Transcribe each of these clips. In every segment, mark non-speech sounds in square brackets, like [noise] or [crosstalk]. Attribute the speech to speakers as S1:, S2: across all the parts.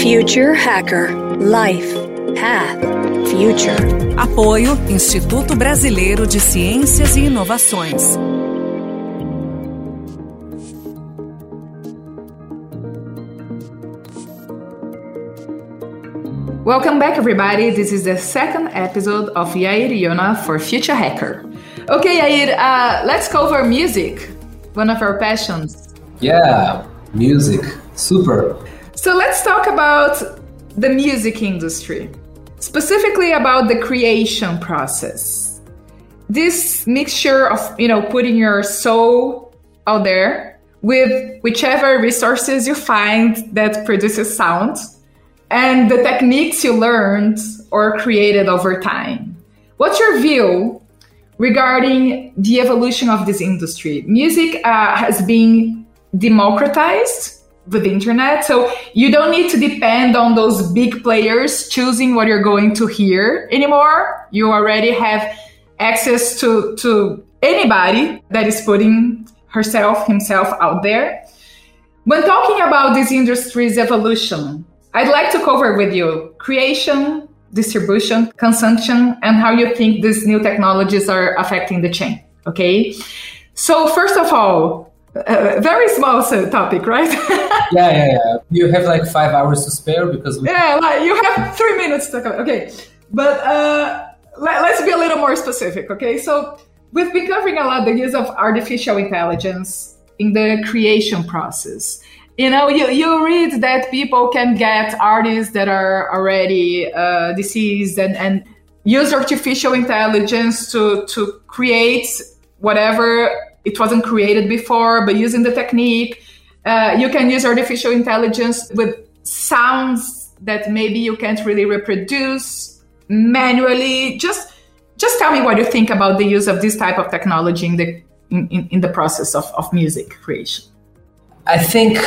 S1: Future Hacker Life Path Future.
S2: Apoio Instituto Brasileiro de Ciências e Inovações.
S3: Welcome back, everybody. This is the second episode of Yair Yona for Future Hacker. Okay, Yair, uh, let's cover music, one of our passions.
S4: Yeah, music. Super.
S3: So let's talk about the music industry, specifically about the creation process. This mixture of, you know, putting your soul out there with whichever resources you find that produces sound and the techniques you learned or created over time. What's your view regarding the evolution of this industry? Music uh, has been democratized with the internet. So you don't need to depend on those big players choosing what you're going to hear anymore. You already have access to, to anybody that is putting herself, himself out there. When talking about this industry's evolution, I'd like to cover with you creation, distribution, consumption, and how you think these new technologies are affecting the chain. Okay. So, first of all, a very small topic, right? [laughs]
S4: yeah, yeah, yeah. You have like five hours to spare because
S3: we... yeah, like you have three minutes to cover. Okay, but uh, let, let's be a little more specific. Okay, so we've been covering a lot the use of artificial intelligence in the creation process. You know, you, you read that people can get artists that are already uh, deceased and, and use artificial intelligence to, to create whatever it wasn't created before, but using the technique, uh, you can use artificial intelligence with sounds that maybe you can't really reproduce manually. Just just tell me what you think about the use of this type of technology in the in, in, the process of, of music creation.
S4: I think,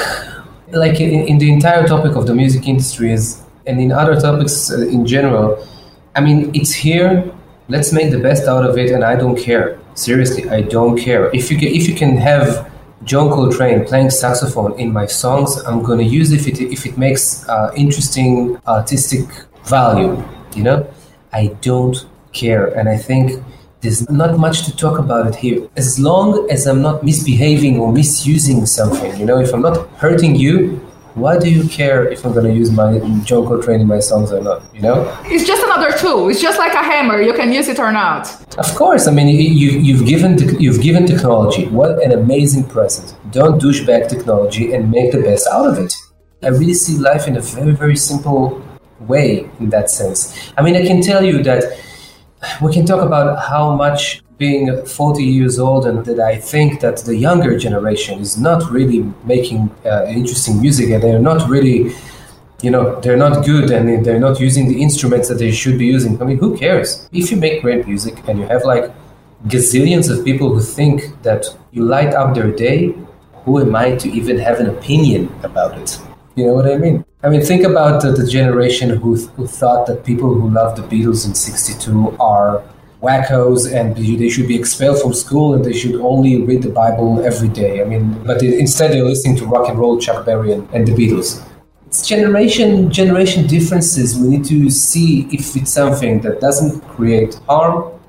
S4: like in, in the entire topic of the music industry is, and in other topics uh, in general, I mean, it's here. Let's make the best out of it, and I don't care Seriously, I don't care. If you can, if you can have John Coltrane playing saxophone in my songs, I'm gonna use it if it if it makes uh, interesting artistic value. You know, I don't care, and I think there's not much to talk about it here. As long as I'm not misbehaving or misusing something, you know, if I'm not hurting you, why do you care if I'm going to use my John Coltrane in my songs or not? You know,
S3: it's just another tool. It's just like a hammer. You can use it or not.
S4: Of course. I mean, you, you've given you've given technology. What an amazing present! Don't douchebag technology and make the best out of it. I really see life in a very very simple way in that sense. I mean, I can tell you that we can talk about how much being 40 years old and that I think that the younger generation is not really making uh, interesting music and they're not really, you know, they're not good and they're not using the instruments that they should be using. I mean, who cares? If you make great music and you have like gazillions of people who think that you light up their day, who am I to even have an opinion about it? You know what I mean? I mean, think about the, the generation who, who thought that people who love the Beatles in 62 are wackos and they should be expelled from school and they should only read the Bible every day. I mean, but instead they're listening to rock and roll, Chuck Berry, and, and the Beatles. It's generation generation differences. We need to see if it's something that doesn't create harm.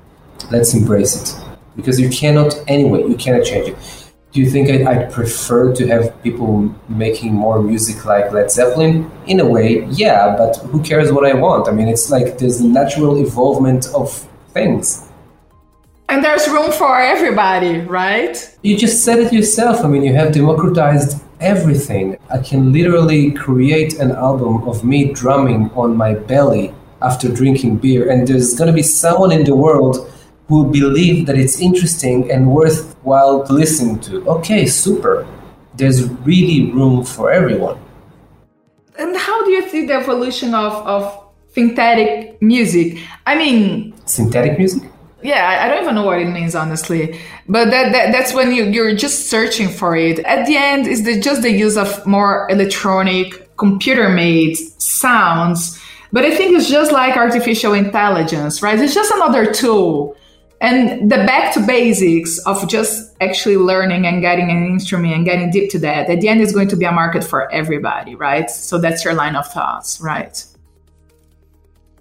S4: Let's embrace it because you cannot anyway. You cannot change it. Do you think I'd, I'd prefer to have people making more music like Led Zeppelin? In a way, yeah, but who cares what I want? I mean, it's like there's natural evolvement of things.
S3: And there's room for everybody, right?
S4: You just said it yourself. I mean, you have democratized everything. I can literally create an album of me drumming on my belly after drinking beer, and there's going to be someone in the world who believe that it's interesting and worthwhile to listen to. Okay, super. There's really room for everyone.
S3: And how do you see the evolution of, of synthetic music. I mean,
S4: synthetic music.
S3: Yeah, I don't even know what it means honestly, but that, that that's when you you're just searching for it. At the end, is the just the use of more electronic, computer-made sounds. But I think it's just like artificial intelligence, right? It's just another tool. And the back to basics of just actually learning and getting an instrument and getting deep to that, at the end is going to be a market for everybody, right? So that's your line of thoughts, right?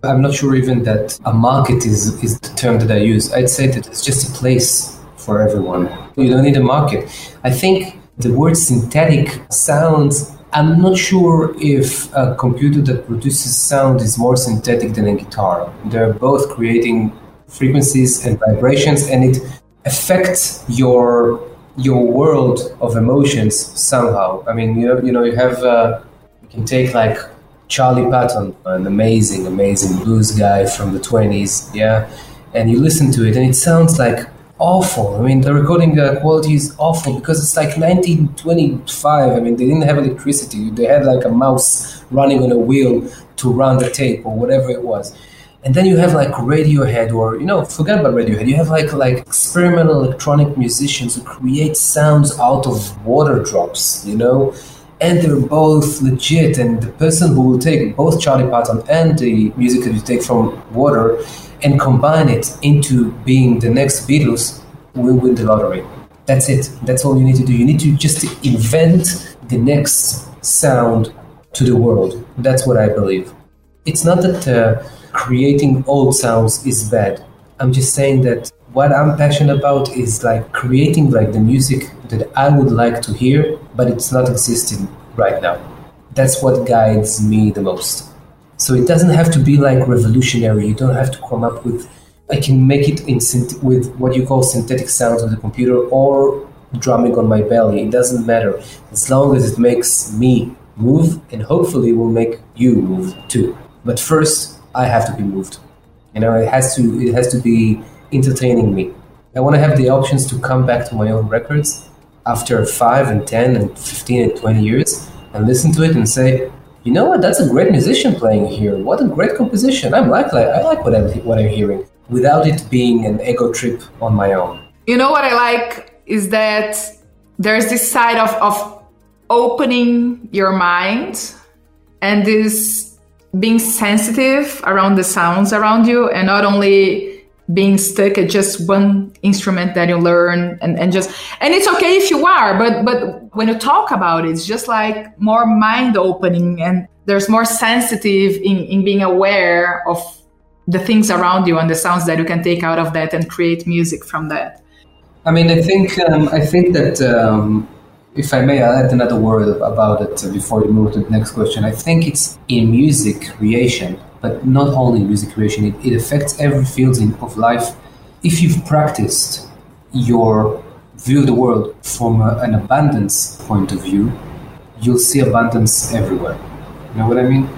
S4: I'm not sure even that a market is, is the term that I use. I'd say that it's just a place for everyone. You don't need a market. I think the word synthetic sounds I'm not sure if a computer that produces sound is more synthetic than a guitar. They're both creating frequencies and vibrations, and it affects your your world of emotions somehow. I mean, you know, you know, you have uh, you can take like Charlie Patton, an amazing, amazing blues guy from the twenties, yeah, and you listen to it, and it sounds like awful. I mean, the recording uh, quality is awful because it's like 1925. I mean, they didn't have electricity. They had like a mouse running on a wheel to run the tape or whatever it was. And then you have like Radiohead, or you know, forget about Radiohead. You have like like experimental electronic musicians who create sounds out of water drops, you know, and they're both legit. And the person who will take both Charlie Patton and the music that you take from water and combine it into being the next Beatles, will win the lottery. That's it. That's all you need to do. You need to just invent the next sound to the world. That's what I believe. It's not that uh, creating old sounds is bad. I'm just saying that what I'm passionate about is like creating like the music that I would like to hear, but it's not existing right now. That's what guides me the most. So it doesn't have to be like revolutionary. You don't have to come up with. I can make it in with what you call synthetic sounds on the computer or drumming on my belly. It doesn't matter as long as it makes me move, and hopefully will make you move too. But first, I have to be moved. You know, it has to. It has to be entertaining me. I want to have the options to come back to my own records after five and ten and fifteen and twenty years and listen to it and say, you know what? That's a great musician playing here. What a great composition. I'm like, I like what I'm what I'm hearing without it being an ego trip on my own.
S3: You know what I like is that there's this side of of opening your mind and this being sensitive around the sounds around you and not only being stuck at just one instrument that you learn and, and just and it's okay if you are but but when you talk about it it's just like more mind opening and there's more sensitive in, in being aware of the things around you and the sounds that you can take out of that and create music from that.
S4: I mean i think um, i think that um, if i may i'll add another word about it before we move to the next question i think it's in music creation but not only music creation, it, it affects every field in, of life. If you've practiced your view of the world from a, an abundance point of view, you'll see abundance everywhere. You know what I mean?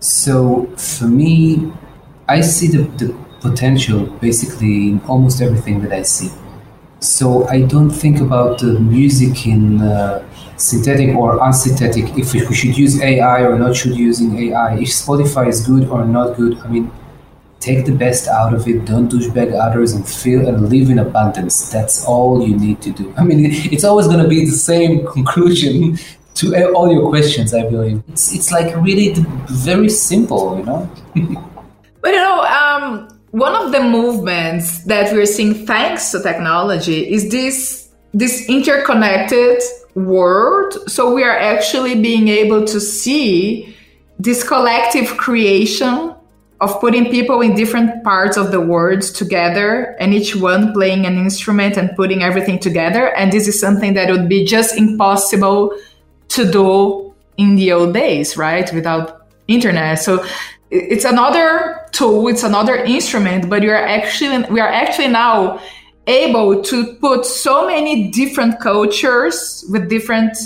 S4: So for me, I see the, the potential basically in almost everything that I see. So I don't think about the music in uh, synthetic or unsynthetic, if we should use AI or not should using AI, if Spotify is good or not good. I mean, take the best out of it, don't douchebag others and feel and live in abundance. That's all you need to do. I mean, it's always going to be the same [laughs] conclusion to all your questions, I believe. It's, it's like really very simple, you know? [laughs]
S3: but you know, um, one of the movements that we're seeing thanks to technology is this this interconnected world. So we are actually being able to see this collective creation of putting people in different parts of the world together and each one playing an instrument and putting everything together. And this is something that would be just impossible to do in the old days, right? Without internet. So it's another tool, it's another instrument, but you are actually we are actually now able to put so many different cultures with different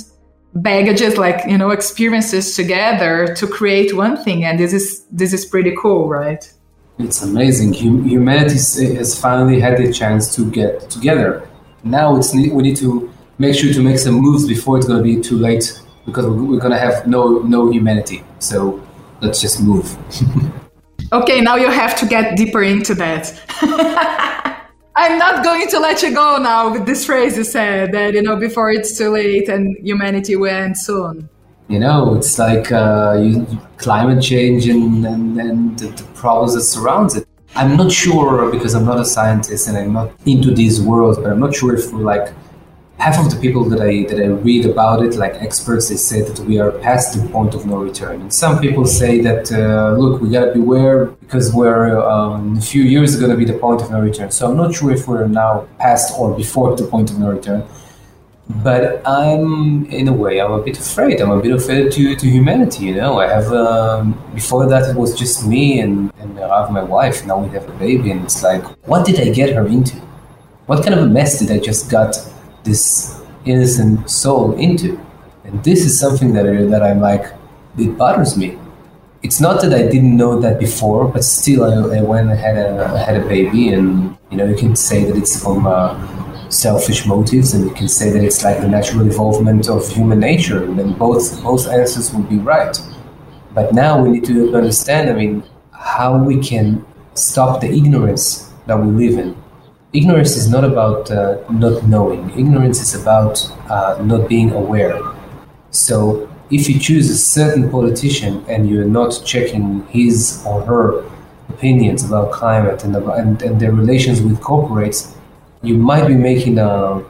S3: baggages like you know experiences together to create one thing and this is this is pretty cool right?
S4: It's amazing. Humanity has finally had the chance to get together. Now it's we need to make sure to make some moves before it's going to be too late because we're going to have no no humanity. So let's just move [laughs]
S3: okay now you have to get deeper into that [laughs] I'm not going to let you go now with this phrase you said that, you know, before it's too late and humanity will end soon.
S4: You know, it's like uh, you, climate change and, and, and the, the problems that surrounds it. I'm not sure because I'm not a scientist and I'm not into these worlds, but I'm not sure if we're like half of the people that I that I read about it, like experts, they say that we are past the point of no return. And some people say that uh, look, we gotta beware because we're um, a few years going to be the point of no return. So I'm not sure if we're now past or before the point of no return. But I'm in a way I'm a bit afraid. I'm a bit afraid to, to humanity. You know, I have um, before that it was just me and and I have my wife. Now we have a baby, and it's like, what did I get her into? What kind of a mess did I just got? This innocent soul into. And this is something that, I, that I'm like, it bothers me. It's not that I didn't know that before, but still, I, I went and had a, I had a baby, and you know, you can say that it's from uh, selfish motives, and you can say that it's like the natural evolvement of human nature, and then both both answers would be right. But now we need to understand, I mean, how we can stop the ignorance that we live in ignorance is not about uh, not knowing. Ignorance is about uh, not being aware. So if you choose a certain politician and you're not checking his or her opinions about climate and, about, and, and their relations with corporates, you might be making a,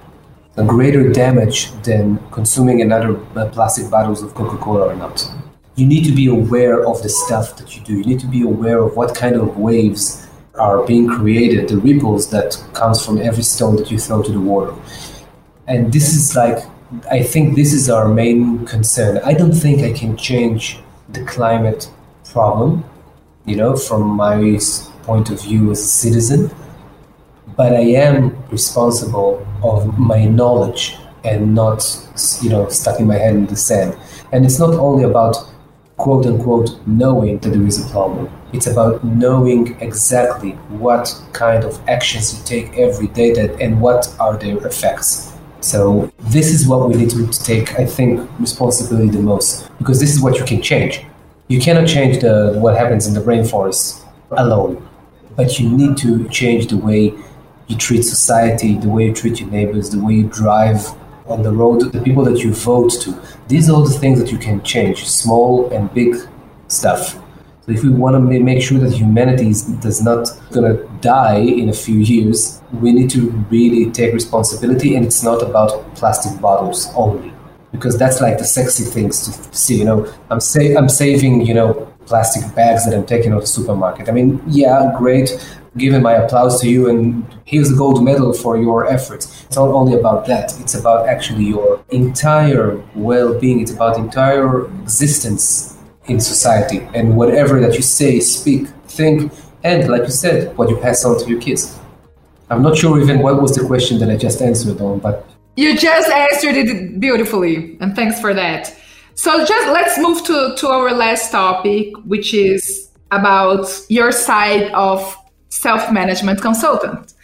S4: a greater damage than consuming another uh, plastic bottles of Coca-Cola or not. You need to be aware of the stuff that you do. You need to be aware of what kind of waves are being created, the ripples that comes from every stone that you throw to the water. And this is like, I think this is our main concern. I don't think I can change the climate problem, you know, from my point of view as a citizen, but I am responsible of my knowledge and not, you know, stuck in my head in the sand. And it's not only about quote unquote knowing that there is a problem. It's about knowing exactly what kind of actions you take every day that, and what are their effects. So this is what we need to take, I think, responsibility the most because this is what you can change. You cannot change the what happens in the rainforest alone, but you need to change the way you treat society, the way you treat your neighbors, the way you drive on the road, the people that you vote to. These are all the things that you can change, small and big stuff. So if we want to make sure that humanity is does not gonna die in a few years, we need to really take responsibility, and it's not about plastic bottles only, because that's like the sexy things to see. You know, I'm say I'm saving you know plastic bags that I'm taking out of the supermarket. I mean, yeah, great giving my applause to you and here's the gold medal for your efforts. It's not only about that, it's about actually your entire well being, it's about entire existence in society and whatever that you say, speak, think, and like you said, what you pass on to your kids. I'm not sure even what was the question that I just answered on, but
S3: you just answered it beautifully, and thanks for that. So just let's move to, to our last topic, which is about your side of self-management consultant,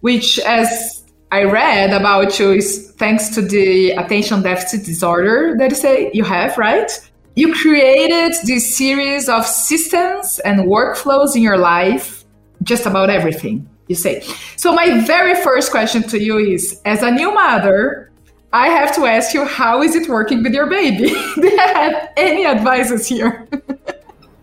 S3: which as I read about you is thanks to the attention deficit disorder that you say you have, right? You created this series of systems and workflows in your life, just about everything, you say. So my very first question to you is as a new mother, I have to ask you, how is it working with your baby? [laughs] Do you have any advices here? [laughs]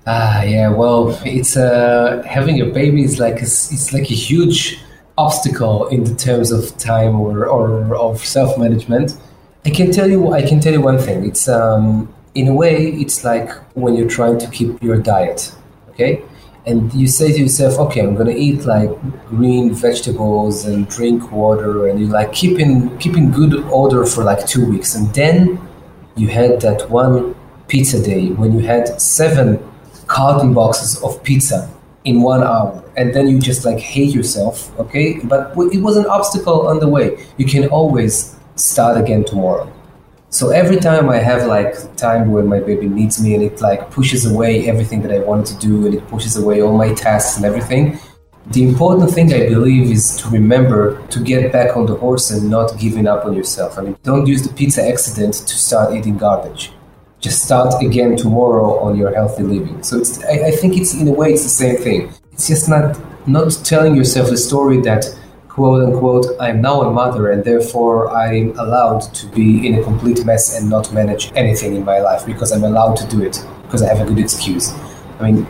S4: Ah, yeah. Well, it's uh, having a baby is like a, it's like a huge obstacle in the terms of time or, or of self management. I can tell you. I can tell you one thing. It's um, in a way, it's like when you're trying to keep your diet. Okay, and you say to yourself, okay, I'm gonna eat like green vegetables and drink water, and you like keeping keeping good order for like two weeks, and then you had that one pizza day when you had seven carton boxes of pizza in one hour. And then you just like hate yourself okay? But it was an obstacle on the way. You can always start again tomorrow. So every time i have like time where my baby needs me and it like pushes away everything that i wanted to do and it pushes away all my tasks and everything the important thing i believe is to remember to get back on the horse and not giving up on yourself. I mean don't use the pizza accident to start eating garbage just start again tomorrow on your healthy living. So it's, I, I, think it's in a way it's the same thing. It's just not not telling yourself the story that quote unquote I'm now a mother and therefore I'm allowed to be in a complete mess and not manage anything in my life because I'm allowed to do it because I have a good excuse. I mean,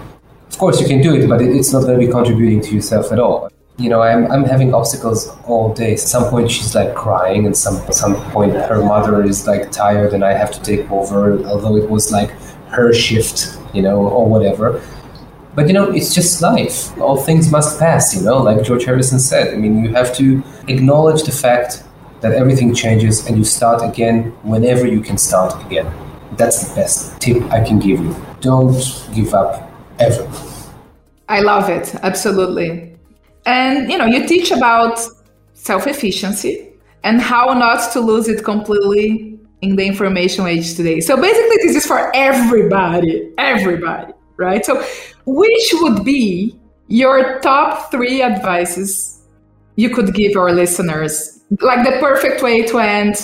S4: Of course, you can do it, but it, it's not going to be contributing to yourself at all. You know, I'm, I'm having obstacles all day. At some point, she's like crying, and some some point, her mother is like tired, and I have to take over. Although it was like her shift, you know, or whatever. But you know, it's just life. All things must pass. You know, like George Harrison said. I mean, you have to acknowledge the fact that everything changes, and you start again whenever you can start again. That's the best tip I can give you. Don't give up ever.
S3: I love it. Absolutely. And you know, you teach about self-efficiency and how not to lose it completely in the information age today. So basically this is for everybody, everybody, right? So which would be your top 3 advices you could give our listeners? Like the perfect way to end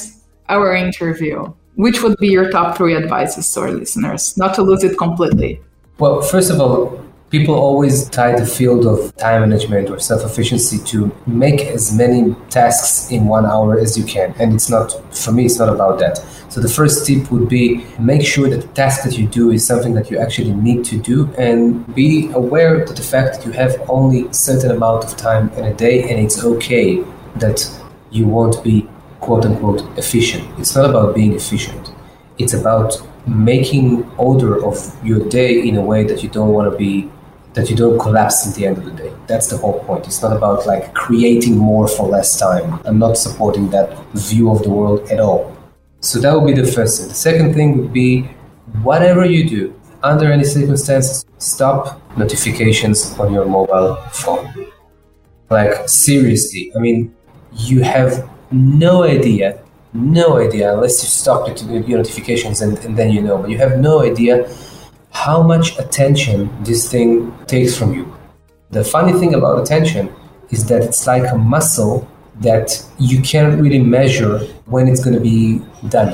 S3: our interview. Which would be your top 3 advices to our listeners, not to lose it completely?
S4: Well, first of all, people always tie the field of time management or self-efficiency to make as many tasks in one hour as you can. And it's not for me it's not about that. So the first tip would be make sure that the task that you do is something that you actually need to do and be aware that the fact that you have only a certain amount of time in a day and it's okay that you won't be quote unquote efficient. It's not about being efficient. It's about making order of your day in a way that you don't want to be that you don't collapse at the end of the day. That's the whole point. It's not about like creating more for less time. I'm not supporting that view of the world at all. So that would be the first thing. The second thing would be whatever you do, under any circumstances, stop notifications on your mobile phone. Like seriously, I mean, you have no idea, no idea, unless you stop your notifications and, and then you know, but you have no idea how much attention this thing takes from you. The funny thing about attention is that it's like a muscle that you can't really measure when it's going to be done.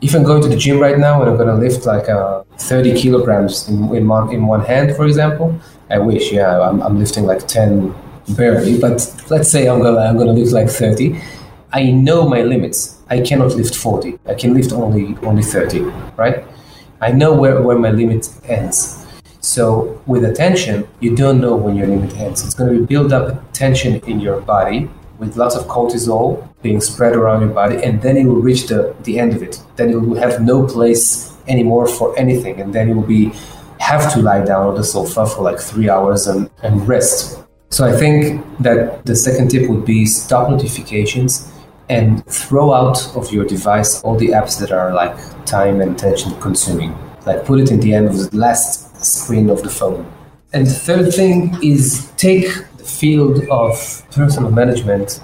S4: If I'm going to the gym right now and I'm going to lift like uh, 30 kilograms in, in, one, in one hand, for example, I wish, yeah, I'm, I'm lifting like 10 barely, but let's say I'm going to I'm gonna lift like 30. I know my limits. I cannot lift 40. I can lift only only 30, right? I know where, where my limit ends. So with attention, you don't know when your limit ends. It's going to build up tension in your body with lots of cortisol being spread around your body, and then it will reach the, the end of it. Then you will have no place anymore for anything, and then you will be have to lie down on the sofa for like three hours and, and rest. So I think that the second tip would be stop notifications and throw out of your device all the apps that are like time and attention consuming. Like put it in the end of the last screen of the phone. And the third thing is take the field of personal management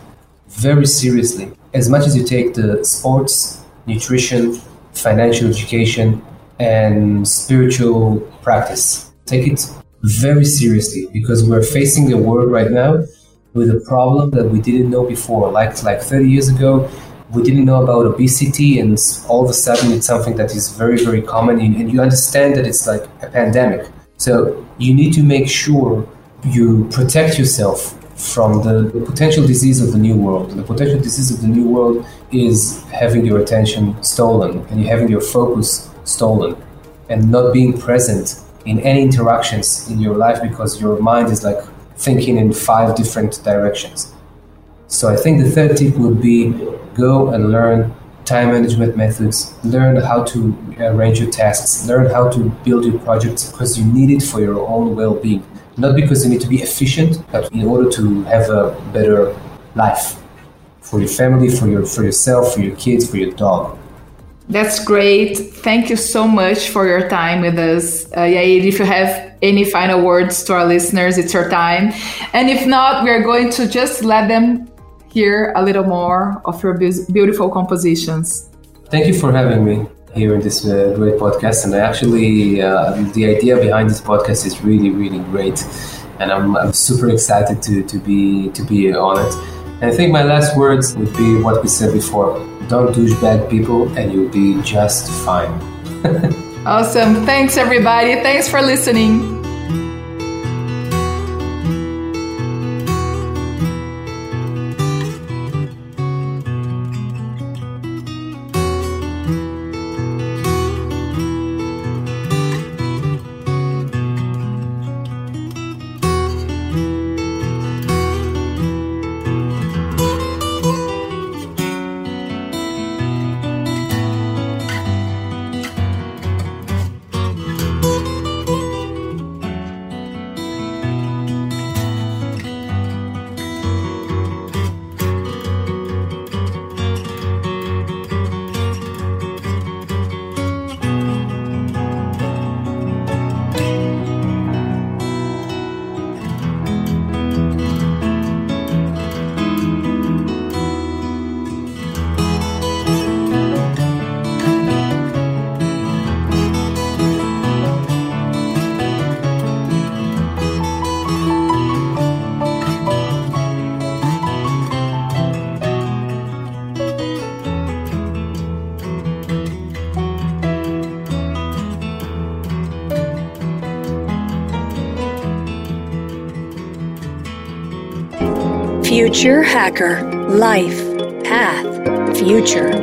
S4: very seriously. As much as you take the sports, nutrition, financial education, and spiritual practice. Take it very seriously because we're facing a world right now with a problem that we didn't know before. Like like 30 years ago, we didn't know about obesity, and all of a sudden it's something that is very very common, and you understand that it's like a pandemic. So you need to make sure you protect yourself from the, potential disease of the new world. The potential disease of the new world is having your attention stolen and you having your focus stolen and not being present in any interactions in your life because your mind is like thinking in five different directions. So I think the third tip would be go and learn time management methods, learn how to arrange your tasks, learn how to build your projects because you need it for your own well being. Not because you need to be efficient, but in order to have a better life for your family, for your for yourself, for your kids, for your dog.
S3: That's great. Thank you so much for your time with us. Uh, Yair, if you have any final words to our listeners, it's your time. And if not, we are going to just let them hear a little more of your beautiful compositions.
S4: Thank you for having me here in this uh, great podcast. And I actually, uh, the idea behind this podcast is really, really great. And I'm, I'm super excited to, to be to be on it. And I think my last words would be what we said before don't douchebag people, and you'll be just fine. [laughs]
S3: awesome. Thanks, everybody. Thanks for listening.
S1: Future Hacker Life Path Future.